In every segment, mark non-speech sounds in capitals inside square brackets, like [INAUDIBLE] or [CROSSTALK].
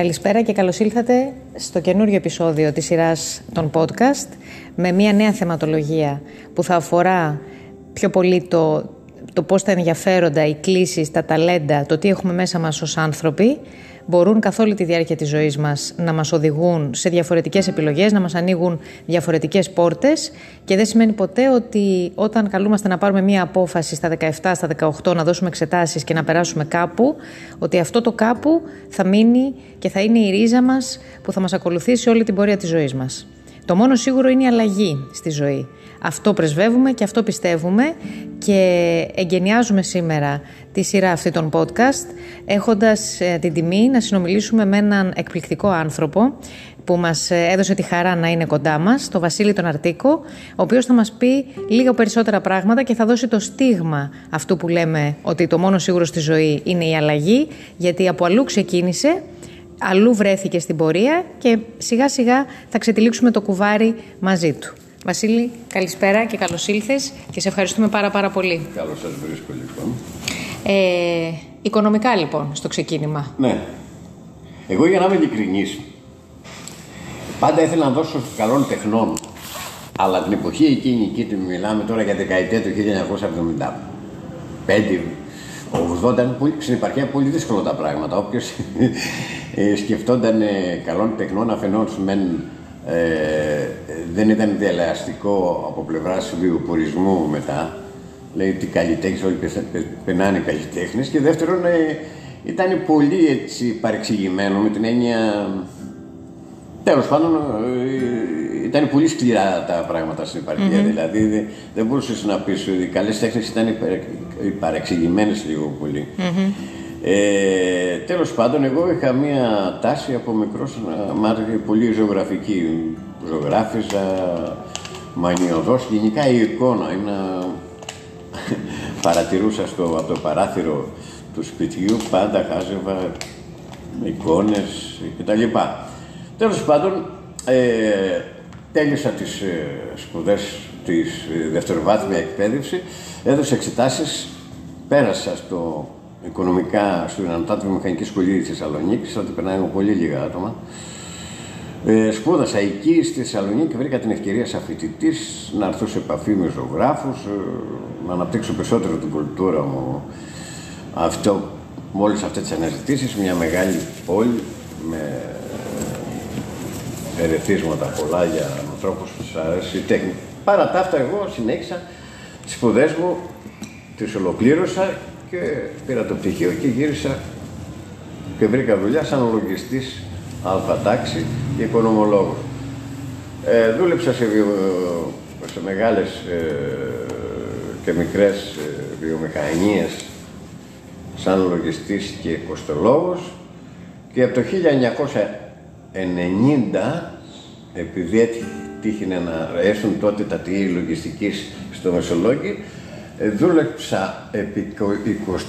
Καλησπέρα και καλώς ήλθατε στο καινούριο επεισόδιο της σειράς των podcast με μια νέα θεματολογία που θα αφορά πιο πολύ το, το πώς τα ενδιαφέροντα, οι κλήσεις, τα ταλέντα, το τι έχουμε μέσα μας ως άνθρωποι μπορούν καθ' όλη τη διάρκεια της ζωής μας να μας οδηγούν σε διαφορετικές επιλογές, να μας ανοίγουν διαφορετικές πόρτες και δεν σημαίνει ποτέ ότι όταν καλούμαστε να πάρουμε μία απόφαση στα 17, στα 18, να δώσουμε εξετάσεις και να περάσουμε κάπου, ότι αυτό το κάπου θα μείνει και θα είναι η ρίζα μας που θα μας ακολουθήσει όλη την πορεία της ζωής μας. Το μόνο σίγουρο είναι η αλλαγή στη ζωή. Αυτό πρεσβεύουμε και αυτό πιστεύουμε και εγκαινιάζουμε σήμερα τη σειρά αυτή των podcast έχοντας ε, την τιμή να συνομιλήσουμε με έναν εκπληκτικό άνθρωπο που μας ε, έδωσε τη χαρά να είναι κοντά μας, το Βασίλη τον Αρτίκο, ο οποίος θα μας πει λίγο περισσότερα πράγματα και θα δώσει το στίγμα αυτού που λέμε ότι το μόνο σίγουρο στη ζωή είναι η αλλαγή, γιατί από αλλού ξεκίνησε αλλού βρέθηκε στην πορεία και σιγά σιγά θα ξετυλίξουμε το κουβάρι μαζί του. Βασίλη, καλησπέρα και καλώς ήλθες και σε ευχαριστούμε πάρα πάρα πολύ. Καλώς σας βρίσκω λοιπόν. Ε, οικονομικά λοιπόν στο ξεκίνημα. Ναι. Εγώ για να είμαι ειλικρινής, πάντα ήθελα να δώσω καλών τεχνών, αλλά την εποχή εκείνη, εκεί μιλάμε τώρα για δεκαετία του 1975, ο 80 ήταν πολύ, στην επαρχία πολύ δύσκολο τα πράγματα. Όποιος ε, σκεφτόταν ε, καλών τεχνών αφενός μεν ε, δεν ήταν διαλεαστικό από πλευράς βιοπορισμού μετά. Λέει ότι καλλιτέχνες, όλοι περνάνε καλλιτέχνες. Και δεύτερον, ε, ήταν πολύ έτσι παρεξηγημένο με την έννοια. Τέλος πάντων, ε, ήταν πολύ σκληρά τα πράγματα στην επαρχία. Δηλαδή, δεν, δεν μπορούσες να πεις ότι οι καλές τέχνες ήταν παρεξηγημένες λίγο πολύ. Ε, τέλος πάντων, εγώ είχα μία τάση από μικρός να μ' πολύ ζωγραφική. Ζωγράφιζα, μανιωδώς, γενικά η εικόνα. Είναι... [LAUGHS] Παρατηρούσα στο, από το παράθυρο του σπιτιού, πάντα χάζευα εικόνες κτλ. Τέλος πάντων, ε, τέλειωσα τις ε, σπουδές της ε, δευτεροβάθμια εκπαίδευση, έδωσα εξετάσεις, πέρασα στο οικονομικά στην Ανωτάτη Μηχανική Σχολή της Θεσσαλονίκης, ότι περνάει πολύ λίγα άτομα. Ε, σπούδασα εκεί στη Θεσσαλονίκη, βρήκα την ευκαιρία σαν φοιτητής να έρθω σε επαφή με ζωγράφους, ε, να αναπτύξω περισσότερο την κουλτούρα μου. Αυτό, με όλε αυτές τις αναζητήσεις, μια μεγάλη πόλη με ερεθίσματα πολλά για ανθρώπους που του αρέσει η τέχνη. Παρά τα αυτά, εγώ συνέχισα τις σπουδές μου, τις ολοκλήρωσα και πήρα το πτυχίο και γύρισα και βρήκα δουλειά σαν λογιστής αλφατάξη και οικονομολόγος. Ε, δούλεψα σε, βιο... σε μεγάλες ε, και μικρές ε, βιομηχανίες σαν λογιστής και κοστολόγος και από το 1990 επειδή έτυχε να έρθουν τότε τα τιή λογιστικής στο Μεσολόγγι ε, δούλεψα επί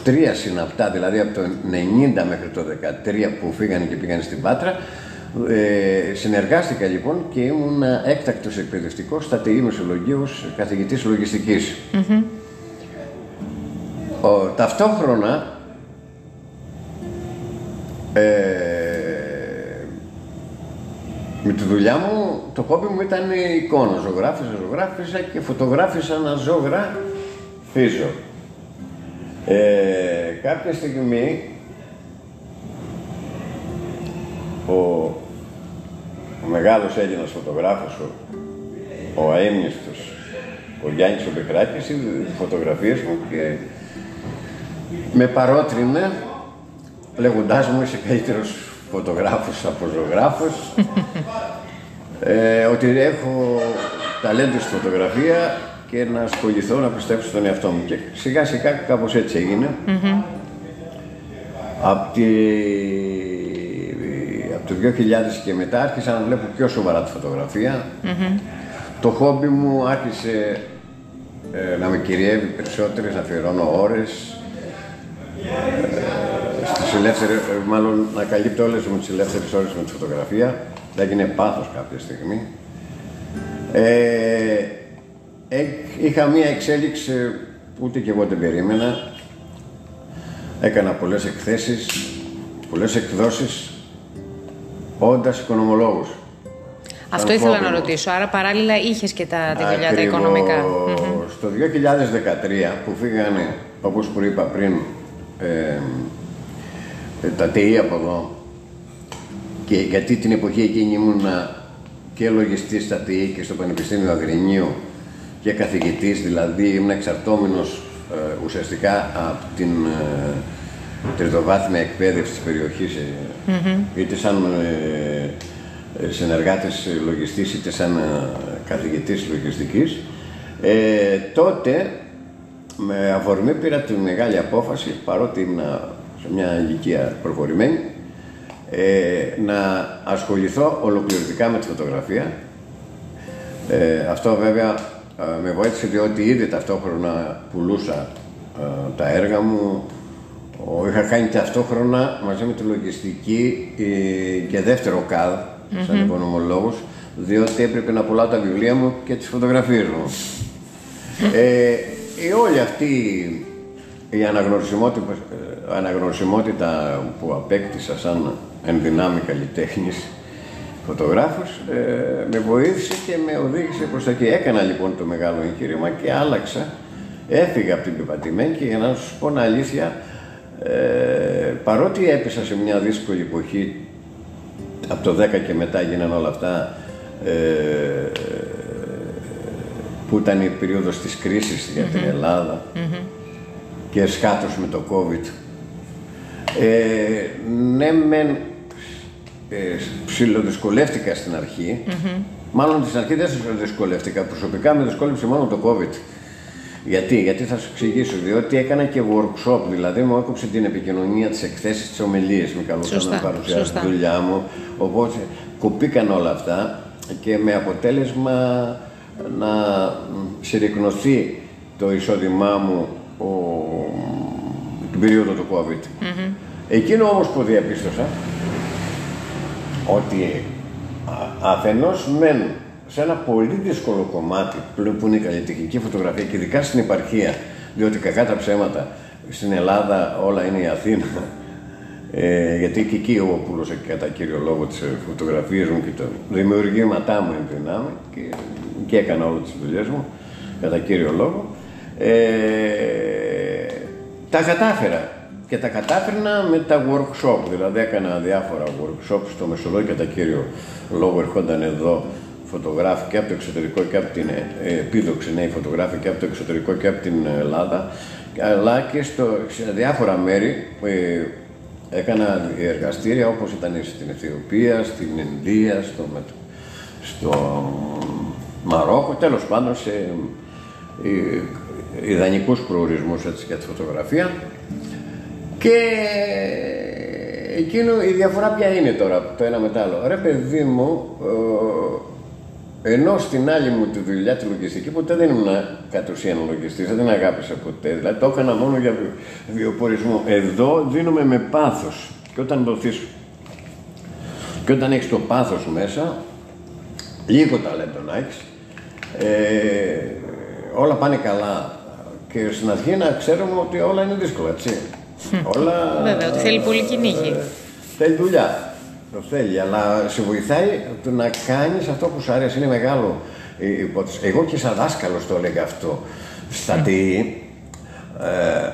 23 συναπτά, δηλαδή από το 90 μέχρι το 13 που φύγανε και πήγανε στην Πάτρα. Ε, συνεργάστηκα λοιπόν και ήμουν έκτακτος εκπαιδευτικός στα ΤΕΗ Μεσολογίου καθηγητής λογιστικής. Ο, ταυτόχρονα ε, με τη δουλειά μου το χόμπι μου ήταν η εικόνα. Ζωγράφιζα, ζωγράφιζα και φωτογράφιζα ένα ζώγρα Φύζω. Ε, κάποια στιγμή ο, ο μεγάλος Έλληνας φωτογράφος, ο, ο αείμνηστος, ο Γιάννης ο Μπεκράκης, είδε φωτογραφίες μου και με παρότρινε λέγοντάς μου είσαι καλύτερος φωτογράφος από ζωγράφος [LAUGHS] ε, ότι έχω ταλέντο στη φωτογραφία και να ασχοληθώ, να πιστέψω στον εαυτό μου. Και σιγά σιγά κάπως έτσι έγινε. Mm-hmm. Από, τη... από το 2000 και μετά άρχισα να βλέπω πιο σοβαρά τη φωτογραφία. Mm-hmm. Το χόμπι μου άρχισε ε, να με κυριεύει περισσότερες, να αφιερώνω ώρες. Ε, στις ελεύθερες, ε, μάλλον να καλύπτω όλες μου τις ελεύθερες ώρες με τη φωτογραφία. Θα έγινε πάθος κάποια στιγμή. Ε, είχα μία εξέλιξη που ούτε και εγώ δεν περίμενα. Έκανα πολλές εκθέσεις, πολλές εκδόσεις όντας οικονομολόγος. Αυτό ήθελα να ρωτήσω. Άρα παράλληλα είχες και τα, τη δουλειά τα οικονομικά. Στο 2013 που φύγανε, όπως που είπα πριν, ε, τα ΤΕΙ από εδώ. Και γιατί την εποχή εκείνη ήμουν και λογιστής στα ΤΕΙ και στο Πανεπιστήμιο Αγρινίου και καθηγητής, δηλαδή ήμουν εξαρτώμενος ε, ουσιαστικά από την ε, τριτοβάθμια εκπαίδευση της περιοχής mm είτε σαν ε, ε, συνεργάτης λογιστής είτε σαν καθηγητής λογιστικής. Ε, τότε με αφορμή πήρα τη μεγάλη απόφαση παρότι ήμουν σε μια ηλικία προχωρημένη. Ε, να ασχοληθώ ολοκληρωτικά με τη φωτογραφία. Ε, αυτό βέβαια με βοήθησε διότι ήδη ταυτόχρονα πουλούσα τα έργα μου. Είχα κάνει ταυτόχρονα μαζί με τη λογιστική και δεύτερο ΚΑΔ σαν οικονομολόγος, διότι έπρεπε να πουλάω τα βιβλία μου και τις φωτογραφίες μου. [LAUGHS] ε, η όλη αυτή η αναγνωρισιμότητα, ε, αναγνωρισιμότητα που απέκτησα σαν ενδυνάμει καλλιτέχνης φωτογράφος ε, με βοήθησε και με οδήγησε προς τα εκεί. Έκανα λοιπόν το μεγάλο εγχείρημα και άλλαξα. Έφυγα από την πεπατημένη και για να σου πω αλήθεια, ε, παρότι έπεσα σε μια δύσκολη εποχή από το 10 και μετά γίνανε όλα αυτά ε, που ήταν η περίοδος της κρίσης για την Ελλάδα και σκάτωσε με το COVID. Ε, ναι, μεν ε, ψιλοδυσκολεύτηκα στην αρχή, μάλλον στην αρχή δεν δυσκολεύτηκα, προσωπικά με δυσκόλεψε μόνο το COVID. Γιατί, γιατί θα σου εξηγήσω, διότι έκανα και workshop, δηλαδή μου έκοψε την επικοινωνία, τις εκθέσεις, τις ομιλίες, με καλούσαν να παρουσιάσω τη δουλειά μου. Οπότε κοπήκαν όλα αυτά και με αποτέλεσμα να συρρυκνωθεί το εισόδημά μου ο, την περίοδο του COVID. Εκείνο όμως που διαπίστωσα ότι αφενός μεν σε ένα πολύ δύσκολο κομμάτι που είναι η καλλιτεχνική φωτογραφία και ειδικά στην επαρχία, διότι κακά τα ψέματα στην Ελλάδα όλα είναι η Αθήνα. Ε, γιατί και εκεί εγώ πούλωσα και κατά κύριο λόγο τις φωτογραφίες μου και τα δημιουργήματά μου εν δυνάμει και, και έκανα όλες τις δουλειές μου κατά κύριο λόγο. Ε, τα κατάφερα. Και τα κατάφερνα με τα workshop, δηλαδή έκανα διάφορα workshop στο Μεσοδό και κατά κύριο λόγο ερχόνταν εδώ φωτογράφοι και από το εξωτερικό και από την ε, επίδοξη νέοι φωτογράφοι και από το εξωτερικό και από την Ελλάδα αλλά και στο, σε διάφορα μέρη που ε, έκανα εργαστήρια όπως ήταν στην Αιθιοπία, στην Ινδία, στο, στο Μαρόκο, τέλος πάντων σε ε, ιδανικούς προορισμούς έτσι, για τη φωτογραφία και εκείνο η διαφορά ποια είναι τώρα το ένα μετά άλλο. Ρε παιδί μου, ενώ στην άλλη μου τη δουλειά τη λογιστική ποτέ δεν ήμουν κατ' ουσίαν λογιστής, δεν την αγάπησα ποτέ. Δηλαδή το έκανα μόνο για βιοπορισμό. Εδώ δίνουμε με πάθος. Και όταν δοθεί. Και όταν έχεις το πάθος μέσα, λίγο ταλέντο να έχεις, ε, όλα πάνε καλά. Και στην αρχή να ξέρουμε ότι όλα είναι δύσκολα, έτσι. όλα. Βέβαια, ότι θέλει πολύ κυνήγι. Ε, θέλει δουλειά. Το θέλει, αλλά σε βοηθάει το να κάνεις αυτό που σου αρέσει. Είναι μεγάλο υπόθεση. Εγώ και σαν δάσκαλος το έλεγα αυτό στα ΤΕΙ, ε,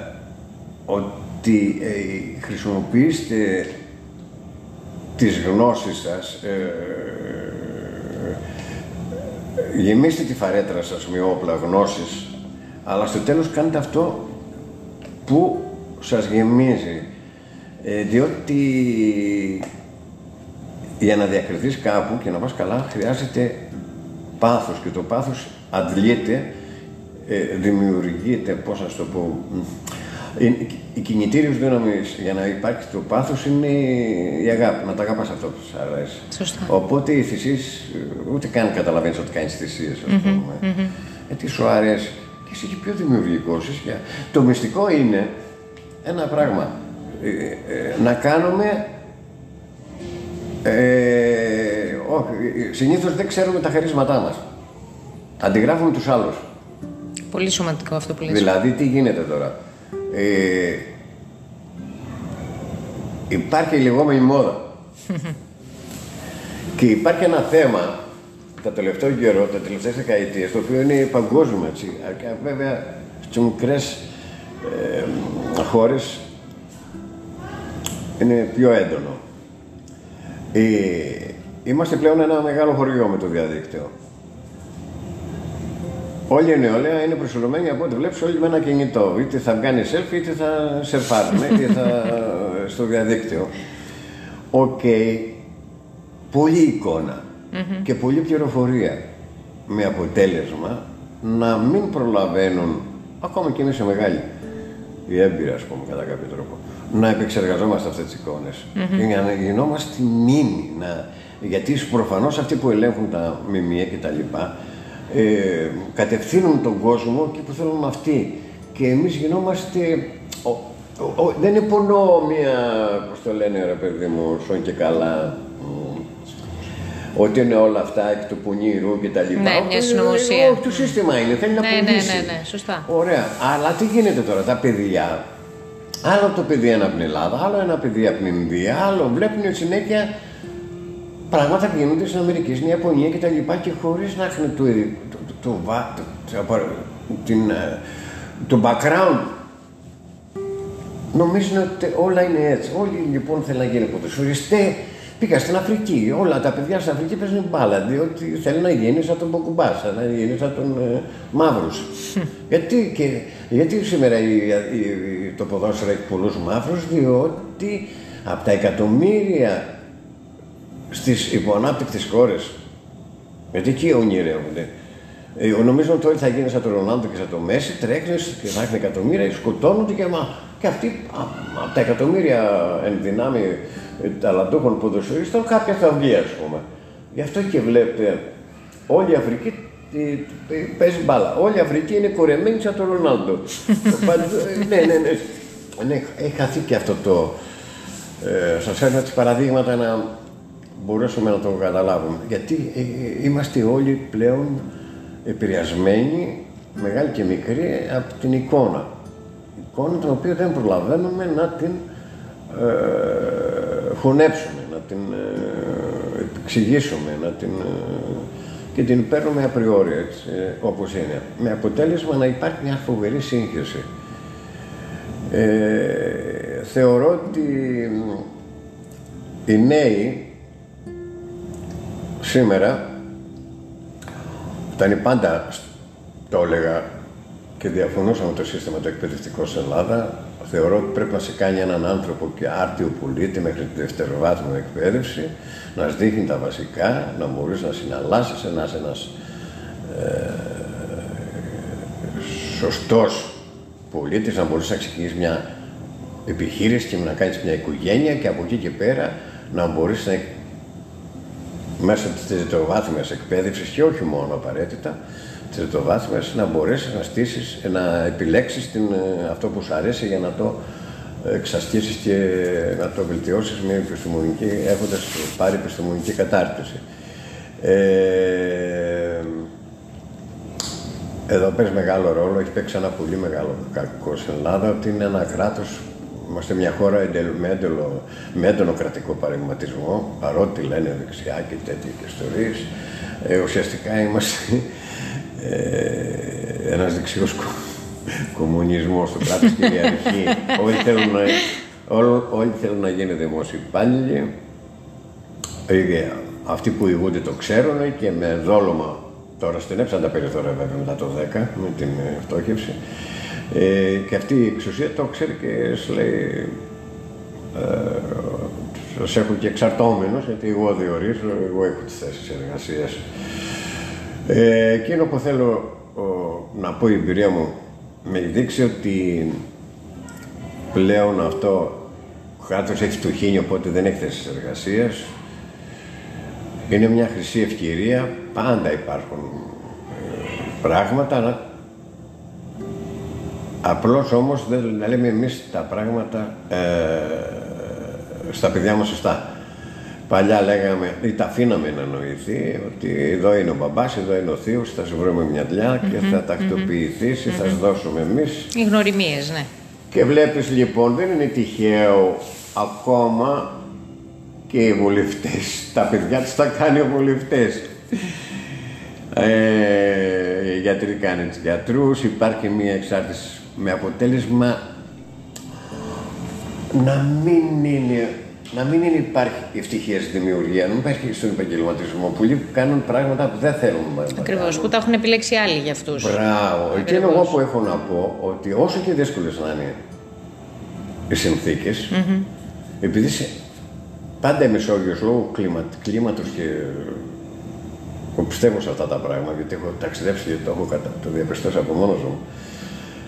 ότι ε, χρησιμοποιήστε τις γνώσεις σας, ε, γεμίστε τη φαρέτρα σας με όπλα γνώσης, αλλά στο τέλος κάνετε αυτό που σας γεμίζει. Ε, διότι για να διακριθείς κάπου και να πας καλά χρειάζεται πάθος και το πάθος αντλείται, ε, δημιουργείται, πώς να το πω, η κινητήριος δύναμης για να υπάρχει το πάθος είναι η αγάπη, να τα αγαπάς αυτό που σου αρέσει. Σωστά. Οπότε οι θυσίες, ούτε καν καταλαβαίνεις ότι κάνεις θυσίες, ας πούμε. Mm-hmm. Γιατί σου αρέσει και είσαι και πιο δημιουργικός. Το μυστικό είναι ένα πράγμα, ε, ε, να κάνουμε ε, όχι, συνήθως δεν ξέρουμε τα χαρίσματά μας. Αντιγράφουμε τους άλλους. Πολύ σημαντικό αυτό που λες. Δηλαδή, τι γίνεται τώρα; Ε, υπάρχει η λεγόμενη μόδα. [LAUGHS] Και υπάρχει ένα θέμα τα τελευταία καιρό, τα τελευταίες δεκαετίες, το οποίο είναι παγκόσμιο έτσι. Βέβαια, στις μικρές ε, χώρες είναι πιο έντονο. Ε, είμαστε πλέον ένα μεγάλο χωριό με το διαδίκτυο. Όλη η νεολαία είναι προσηλωμένη από ό,τι βλέπεις όλοι με ένα κινητό. Είτε θα βγάλει selfie, είτε θα σερφάρουν, είτε θα στο διαδίκτυο. OK, okay. πολλή εικόνα και πολλή πληροφορία. Με αποτέλεσμα να μην προλαβαίνουν, ακόμα και εμείς οι μεγάλοι, οι έμπειροι, ας πούμε, κατά κάποιο τρόπο, να επεξεργαζόμαστε αυτές τις εικόνες. Mm-hmm. Και να γινόμαστε μήνυ. Να... Γιατί προφανώς αυτοί που ελέγχουν τα ΜΜΕ και τα λοιπά ε, κατευθύνουν τον κόσμο και που θέλουν αυτοί. Και εμείς γινόμαστε... Ο, ο, δεν υπονοώ μία, πώς το λένε ρε παιδί μου, σον και καλά, ότι είναι όλα αυτά εκ του πονήρου και τα λοιπά. Ναι, μια συνωμοσία. Όχι, το σύστημα είναι, θέλει να ναι, ναι, ναι, ναι, σωστά. Ωραία. Αλλά τι γίνεται τώρα, τα παιδιά, άλλο το παιδί είναι από την Ελλάδα, άλλο ένα παιδί από την Ινδία, άλλο βλέπουν συνέχεια πράγματα που γίνονται στην Αμερική, στην Ιαπωνία και τα λοιπά και χωρίς να έχουν το, το, το, το, την, ε, το background νομίζουν ότι όλα είναι έτσι. Όλοι λοιπόν θέλουν να γίνουν ποδοσφαιριστέ. Πήγα στην Αφρική. Όλα τα παιδιά στην Αφρική παίζουν μπάλα. Διότι θέλει να γίνει σαν τον Μποκουμπάς, να γίνει σαν τον ε, Μαύρου. [LAUGHS] γιατί, και, γιατί σήμερα η, η, το ποδόσφαιρο έχει πολλούς Μαύρους, διότι από τα εκατομμύρια στις υποανάπτυκτες χώρες, γιατί εκεί ονειρεύονται. Ε, νομίζω ότι όλοι θα γίνει σαν τον Ρονάλντο και σαν τον Μέση, τρέχνει και θα έχουν εκατομμύρια, σκοτώνονται και, μα, και αυτοί από τα εκατομμύρια εν δυνάμει ε, ταλαντούχων ποδοσφαιριστών κάποια θα βγει, ας πούμε. Γι' αυτό και βλέπετε όλη η Αφρική παίζει μπάλα. Όλη η Αφρική είναι κορεμένη σαν τον Ρονάλντο. [LAUGHS] Ε, ναι, ναι, ναι, ναι. Έχει χαθεί και αυτό το. Ε, Σας φέρνω έτσι παραδείγματα να μπορέσουμε να το καταλάβουμε. Γιατί ε, ε, είμαστε όλοι πλέον επηρεασμένοι, μεγάλη και μικρή, από την εικόνα. Εικόνα την οποία δεν προλαβαίνουμε να την ε, χωνέψουμε, να την ε, εξηγήσουμε, να την, ε, και την παίρνουμε απριόρια, έτσι, όπως είναι. Με αποτέλεσμα να υπάρχει μια φοβερή σύγχυση. Ε, θεωρώ ότι οι νέοι Σήμερα ήταν πάντα, το έλεγα και διαφωνούσα με το σύστημα το εκπαιδευτικό στην Ελλάδα, θεωρώ ότι πρέπει να σε κάνει έναν άνθρωπο και άρτιο πολίτη μέχρι τη δευτεροβάθμια εκπαίδευση, να σου δείχνει τα βασικά, να μπορείς να συναλλάσσεις, να είσαι ένας ε, σωστός πολίτης, να μπορείς να ξεκινήσεις μια επιχείρηση και να κάνεις μια οικογένεια και από εκεί και πέρα να μπορείς να μέσω της τριτοβάθμιας εκπαίδευσης και όχι μόνο απαραίτητα, της τριτοβάθμιας να μπορέσεις να στήσεις, να επιλέξεις την, ε, αυτό που σου αρέσει για να το εξασκήσεις και να το βελτιώσεις με επιστημονική, έχοντας πάρει επιστημονική κατάρτιση. Ε, εδώ παίζει μεγάλο ρόλο, έχει παίξει ένα πολύ μεγάλο κακό στην Ελλάδα, ότι είναι ένα κράτος Είμαστε μια χώρα με, έντονο, με έντονο κρατικό παρεμματισμό, παρότι λένε δεξιά και τέτοια και ιστορίες. Ε, ουσιαστικά είμαστε ε, ένας δεξιός κο, κομμουνισμός, το κράτος κυριαρχεί. όλοι, θέλουν να, όλοι, όλοι θέλουν να γίνουν δημόσιοι υπάλληλοι. Ε, αυτοί που ηγούνται το ξέρουν και με δόλωμα Τώρα στενέψαν τα περιθώρια βέβαια μετά το 10 με την ε, φτώχευση. Ε, και αυτή η εξουσία το ξέρει και σου λέει ε, σας έχω και εξαρτώμενος, γιατί εγώ διορίζω, εγώ έχω τις θέσεις εργασίας. Ε, εκείνο που θέλω να πω η εμπειρία μου με δείξει ότι πλέον αυτό ο κράτος έχει φτωχύνει οπότε δεν έχει θέσεις εργασίας. Είναι μια χρυσή ευκαιρία, πάντα υπάρχουν ε, πράγματα, Απλώς όμως δεν να λέμε εμείς τα πράγματα ε, στα παιδιά μας σωστά. Παλιά λέγαμε ή τα αφήναμε να νοηθεί ότι εδώ είναι ο μπαμπάς, εδώ είναι ο θείος, θα σου βρούμε μια δουλειά και θα τακτοποιηθείς ή θα σου δώσουμε εμείς. Οι γνωριμίες, ναι. Και βλέπεις λοιπόν δεν είναι τυχαίο ακόμα και οι βολευτές. Τα παιδιά τους τα κάνει οι βολευτές. Ε, οι γιατροί κάνουν τους γιατρούς, υπάρχει μια εξάρτηση με αποτέλεσμα να μην είναι να μην είναι υπάρχει ευτυχία στη δημιουργία, να μην υπάρχει στον επαγγελματισμό. Πολλοί κάνουν πράγματα που δεν θέλουν να Ακριβώς, που τα έχουν επιλέξει άλλοι για αυτούς. Μπράβο. Και είναι εγώ που έχω να πω ότι όσο και δύσκολες να είναι οι συνθήκες, mm-hmm. επειδή σε, πάντα η Μεσόγειο λόγω κλίματος και. Εγώ πιστεύω σε αυτά τα πράγματα, γιατί έχω ταξιδέψει και το έχω το διαπιστώσει από μόνος μου.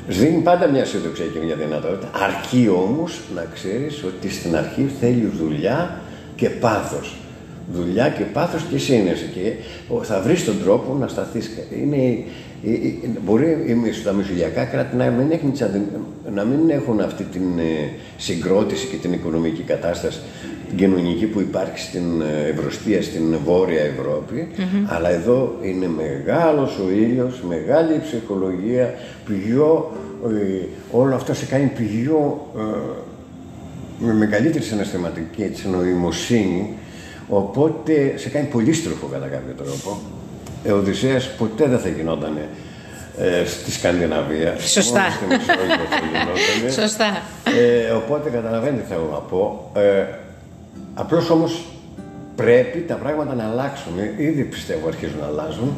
Δίνει πάντα μια αισιοδοξία και μια δυνατότητα. Αρκεί όμως να ξέρεις ότι στην αρχή θέλει δουλειά και πάθος. Δουλειά και πάθος και σύνεση. Και θα βρεις τον τρόπο να σταθείς. Είναι Μπορεί τα μεσογειακά κράτη να μην, έχουν, να μην έχουν αυτή την ε, συγκρότηση και την οικονομική κατάσταση την κοινωνική που υπάρχει στην ε, Ευρωστία, στην Βόρεια Ευρώπη, αλλά εδώ είναι μεγάλος ο ήλιος, μεγάλη η ψυχολογία, πιο, ε, όλο αυτό σε κάνει πιο, με μεγαλύτερη συναισθηματική έτσι, νοημοσύνη, οπότε σε κάνει πολύ στροφό κατά κάποιο τρόπο ο Οδυσσέας ποτέ δεν θα γινόταν ε, στη Σκανδιναβία. Σωστά. Σωστά. Ε, οπότε καταλαβαίνετε τι θέλω να πω. Ε, απλώς όμως πρέπει τα πράγματα να αλλάξουν. Ήδη πιστεύω αρχίζουν να αλλάζουν.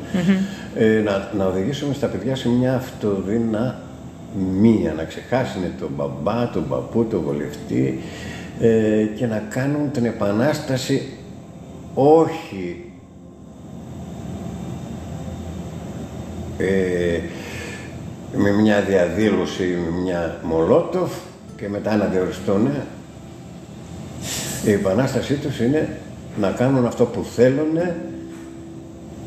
ε, να, να οδηγήσουμε στα παιδιά σε μια αυτοδύναμη μία, να ξεχάσουν τον μπαμπά, τον παππού, τον βολευτή ε, και να κάνουν την επανάσταση όχι ε, με μια διαδήλωση, με μια μολότοφ και μετά να διοριστούν. Η επανάστασή τους είναι να κάνουν αυτό που θέλουν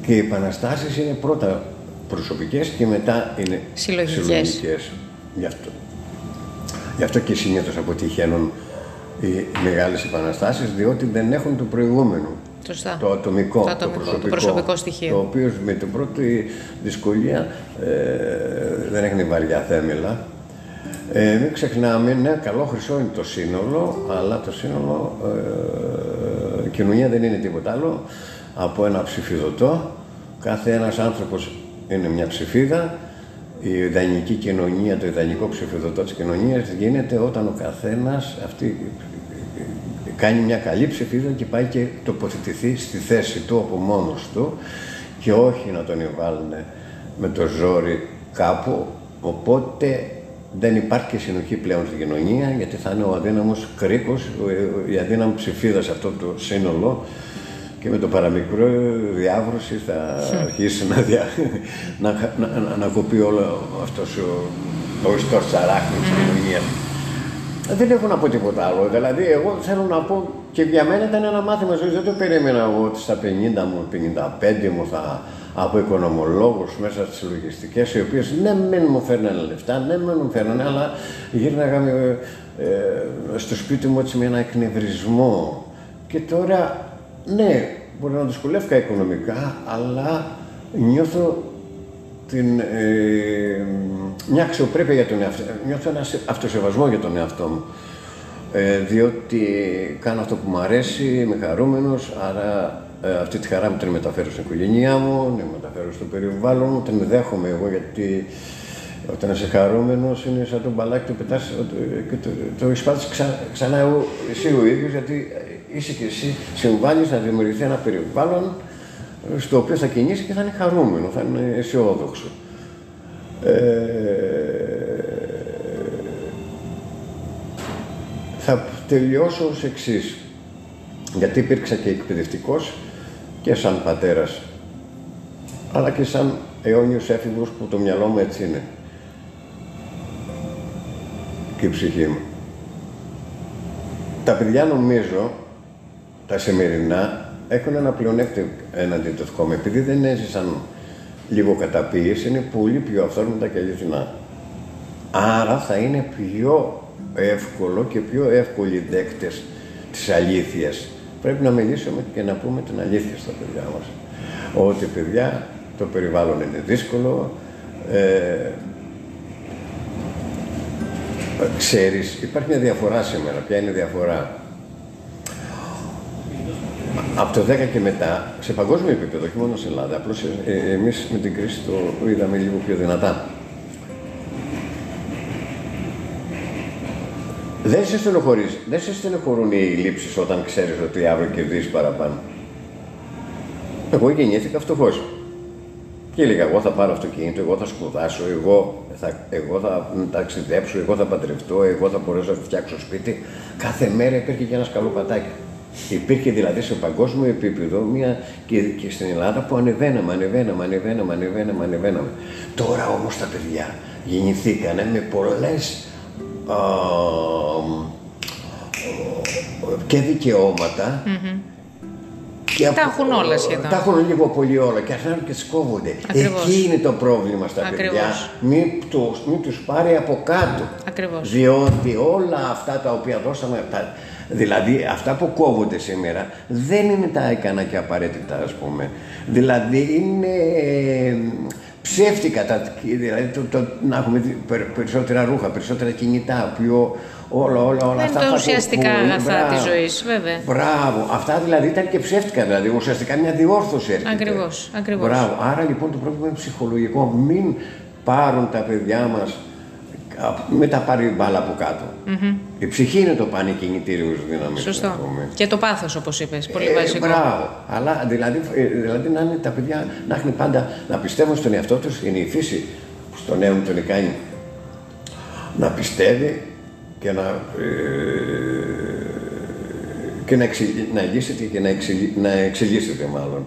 και οι επαναστάσεις είναι πρώτα προσωπικές και μετά είναι συλλογικές. συλλογικές. Γι' αυτό. Γι' αυτό και συνήθως αποτυχαίνουν οι μεγάλες επαναστάσεις, διότι δεν έχουν το προηγούμενο. Σωστά. Το ατομικό, το, ατομικό, το, προσωπικό, το προσωπικό στοιχείο. Το οποίο με την πρώτη δυσκολία ε, δεν έχει βαριά θέμελα. Ε, μην ξεχνάμε, ναι, καλό χρυσό είναι το σύνολο, αλλά το σύνολο, ε, η κοινωνία δεν είναι τίποτα άλλο από ένα ψηφιδωτό. Κάθε ένας άνθρωπος είναι μια ψηφίδα. Η ιδανική κοινωνία, το ιδανικό ψηφιδωτό της κοινωνίας γίνεται όταν ο καθένας, αυτή κάνει μια καλή ψηφίδα και πάει και τοποθετηθεί στη θέση του από μόνος του και όχι να τον βάλουν με το ζόρι κάπου, οπότε δεν υπάρχει και συνοχή πλέον στην κοινωνία γιατί θα είναι ο αδύναμος κρίκος, η αδύναμη ψηφίδα σε αυτό το σύνολο. Και με το παραμικρό διάβρωση θα αρχίσει να, δια... να, να, να, να κοπεί όλο αυτός ο, ο ιστός της κοινωνίας. Δεν έχω να πω τίποτα άλλο. Δηλαδή, εγώ θέλω να πω και για μένα ήταν ένα μάθημα ζωής. Δεν το περίμενα εγώ ότι στα 50 μου, 55 μου θα από οικονομολόγου μέσα στις λογιστικές, οι οποίες ναι, μεν μου φέρνανε λεφτά, ναι, μεν μου φέρνανε, αλλά γύρναγα ε, ε, στο σπίτι μου έτσι με ένα εκνευρισμό. Και τώρα, ναι, μπορεί να δυσκολεύκα οικονομικά, αλλά νιώθω την, ε, μια αξιοπρέπεια για τον εαυτό νιώθω ένα αυτοσεβασμό για τον εαυτό μου. Ε, διότι κάνω αυτό που μου αρέσει, είμαι χαρούμενος, άρα ε, αυτή τη χαρά μου την μεταφέρω στην οικογένειά μου, την μεταφέρω στο περιβάλλον μου, την δέχομαι εγώ γιατί όταν είσαι χαρούμενος είναι σαν τον μπαλάκι του πετάς και το, το, το ξα, ξανά εγώ, εσύ ο ίδιος γιατί είσαι και εσύ συμβάλλεις να δημιουργηθεί ένα περιβάλλον στο οποίο θα κινήσει και θα είναι χαρούμενο, θα είναι αισιόδοξο. Ε, θα τελειώσω ως εξής. γιατί υπήρξα και εκπαιδευτικός και σαν πατέρας, αλλά και σαν αιώνιος έφηβος που το μυαλό μου έτσι είναι και η ψυχή μου. Τα παιδιά νομίζω, τα σημερινά, έχουν ένα πλεονέκτημα έναντι του κόμμα. Επειδή δεν έζησαν λίγο καταπίεση, είναι πολύ πιο αυθόρμητα και αληθινά. Άρα θα είναι πιο εύκολο και πιο εύκολοι δέκτες της αλήθειας. Πρέπει να μιλήσουμε και να πούμε την αλήθεια στα παιδιά μας. Ότι παιδιά το περιβάλλον είναι δύσκολο, ε, ξέρεις, υπάρχει μια διαφορά σήμερα. Ποια είναι η διαφορά; Από το 10 και μετά, σε παγκόσμιο επίπεδο, όχι μόνο στην Ελλάδα, απλώς ε, ε, εμείς με την κρίση το είδαμε λίγο πιο δυνατά. Δεν σε στενοχωρείς, δεν σε στενοχωρούν οι λήψεις όταν ξέρεις ότι αύριο κερδίζεις παραπάνω. Εγώ γεννήθηκα φτωχός. Και έλεγα, εγώ θα πάρω αυτοκίνητο, εγώ θα σπουδάσω, εγώ θα, εγώ θα ταξιδέψω, εγώ θα παντρευτώ, εγώ θα μπορέσω να φτιάξω σπίτι. Κάθε μέρα υπήρχε και ένας καλό πατάκι. Υπήρχε δηλαδή σε παγκόσμιο επίπεδο μια, και, και στην Ελλάδα που ανεβαίναμε, ανεβαίναμε, ανεβαίναμε, ανεβαίναμε, ανεβαίναμε. Τώρα όμως τα παιδιά γεννηθήκανε με πολλές και δικαιώματα και τα έχουν όλα σχεδόν. Τα έχουν λίγο πολύ όλα και αρχίζουν και σκόβονται. Εκεί είναι το πρόβλημα στα Ακριβώς. παιδιά. Μην τους, μην τους πάρει από κάτω. Ακριβώς. Διότι όλα αυτά τα οποία δώσαμε, τα, δηλαδή αυτά που κόβονται σήμερα δεν είναι τα έκανα και απαραίτητα ας πούμε. Δηλαδή είναι ψεύτικα, τα, δηλαδή το, το, να έχουμε περισσότερα ρούχα, περισσότερα κινητά, πιο όλα, όλα, όλα Δεν αυτά. Είναι τα ουσιαστικά αγαθά της ζωής, βέβαια. Μπράβο. Αυτά δηλαδή ήταν και ψεύτικα, δηλαδή ουσιαστικά μια διόρθωση έρχεται. Ακριβώς. Ακριβώς. Μπράβο. Άρα λοιπόν το πρόβλημα είναι ψυχολογικό. Μην πάρουν τα παιδιά μας με τα πάρει μπάλα από κάτω. Mm-hmm. Η ψυχή είναι το πάνε κινητήριο δύναμη. Σωστό. Και το πάθος, όπως είπες. Πολύ ε, βασικό. Μπράβο. Αλλά δηλαδή, ε, δηλαδή να είναι τα παιδιά να έχουν πάντα να πιστεύουν στον εαυτό τους. Είναι η φύση που στον νέο τον κάνει να πιστεύει και να, ε, και να, εξελ, να και να, εξελ, να εξελίσσεται μάλλον.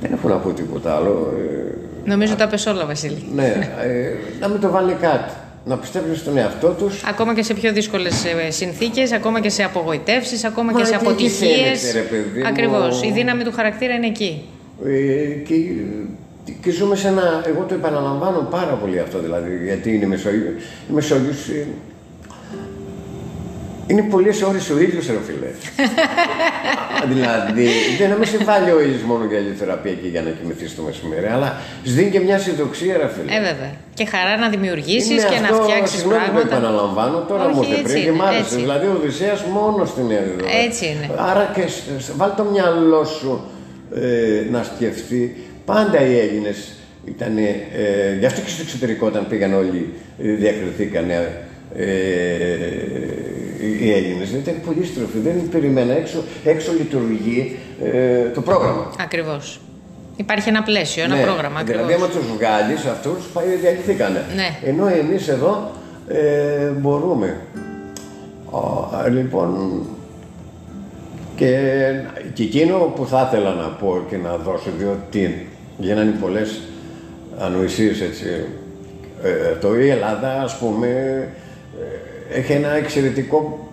Δεν έχω να πω τίποτα άλλο. Ε, Νομίζω τα πες όλα, Βασίλη. Ναι, ε, να μην το βάλει κάτι. Να πιστέψουν στον εαυτό τους. Ακόμα και σε πιο δύσκολες συνθήκες, ακόμα και σε απογοητεύσεις, ακόμα Μα και σε αποτυχίες. Ακριβώς. Η δύναμη του χαρακτήρα είναι εκεί. Ε, και, και ζούμε σε ένα. Εγώ το επαναλαμβάνω πάρα πολύ αυτό δηλαδή, γιατί είναι η Μεσόγειος είναι πολλέ ώρε ο ήλιο, ρε φίλε. [LAUGHS] δηλαδή, δεν να μην σε βάλει ο ήλιο μόνο για ηλιοθεραπεία και για να κοιμηθεί το μεσημέρι, αλλά σου δίνει και μια συνδοξία, ρε φίλε. Ε, βέβαια. Και χαρά να δημιουργήσεις και να φτιάξεις πράγματα. Δεν το επαναλαμβάνω, τώρα μου ήρθε πριν και μ' άρεσε. Δηλαδή, ο Οδυσσέας μόνος στην Ελλάδα. Έτσι είναι. Άρα και βάλει το μυαλό σου ε, να σκεφτεί. Πάντα οι Έλληνες ήταν. Ε, γι' αυτό και στο εξωτερικό, όταν πήγαν όλοι, ε, διακριθήκανε. Ε, οι Έλληνες. Ήταν πολύ στροφή. Δεν περιμένα. Έξω, έξω λειτουργεί ε, το πρόγραμμα. Ακριβώς. Υπάρχει ένα πλαίσιο, ένα ναι, πρόγραμμα. Ακριβώς. Δηλαδή, άμα τους βγάλεις αυτούς, διαλυθήκανε. Ναι. Ενώ εμείς εδώ ε, μπορούμε. Α, λοιπόν, και, και εκείνο που θα ήθελα να πω και να δώσω, διότι γίνανε πολλές ανοησίες έτσι. Ε, το η Ελλάδα, ας πούμε, έχει ένα εξαιρετικό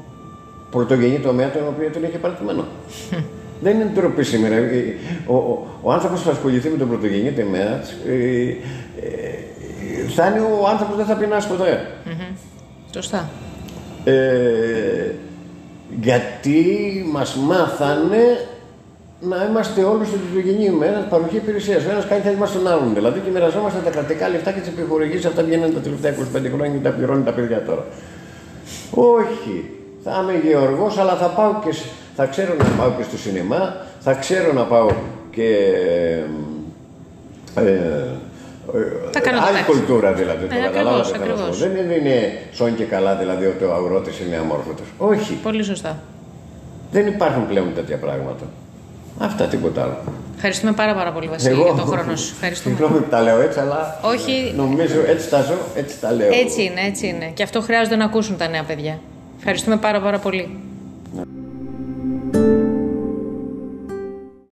πρωτογενή τομέα τον οποίο τον έχει παρατημένο. [LAUGHS] Δεν είναι ντροπή σήμερα. Ο, ο, ο άνθρωπος που θα ασχοληθεί με τον πρωτογενή τομέα ε, ε, θα είναι ο άνθρωπος που δεν θα πεινάσει ποτέ. Mm-hmm. Σωστά. Ε, γιατί μας μάθανε να είμαστε όλοι στην πρωτογενή ημέρα παροχή υπηρεσίας. Ο ένας κάνει θέλημα στον άλλον. Δηλαδή και μοιραζόμαστε τα κρατικά λεφτά και τις επιχορηγήσεις. Αυτά βγαίνουν τα τελευταία 25 χρόνια και τα πληρώνουν τα παιδιά τώρα. Όχι. Θα είμαι γεωργός, αλλά θα πάω και θα ξέρω να πάω και στο σινεμά, θα ξέρω να πάω και ε, ε, άλλη κουλτούρα δηλαδή, το ε, Δεν είναι σόν και καλά δηλαδή ότι ο αγρότης είναι αμόρφωτος. Όχι. Πολύ σωστά. Δεν υπάρχουν πλέον τέτοια πράγματα. Αυτά τίποτα άλλο. Ευχαριστούμε πάρα, πάρα πολύ, Βασίλη, Εγώ, για τον χρόνο σου. Ευχαριστούμε. Συγγνώμη που τα λέω έτσι, αλλά. Όχι. Νομίζω έτσι τα ζω, έτσι τα λέω. Έτσι είναι, έτσι είναι. Και αυτό χρειάζεται να ακούσουν τα νέα παιδιά. Ευχαριστούμε πάρα, πάρα πολύ. Ναι.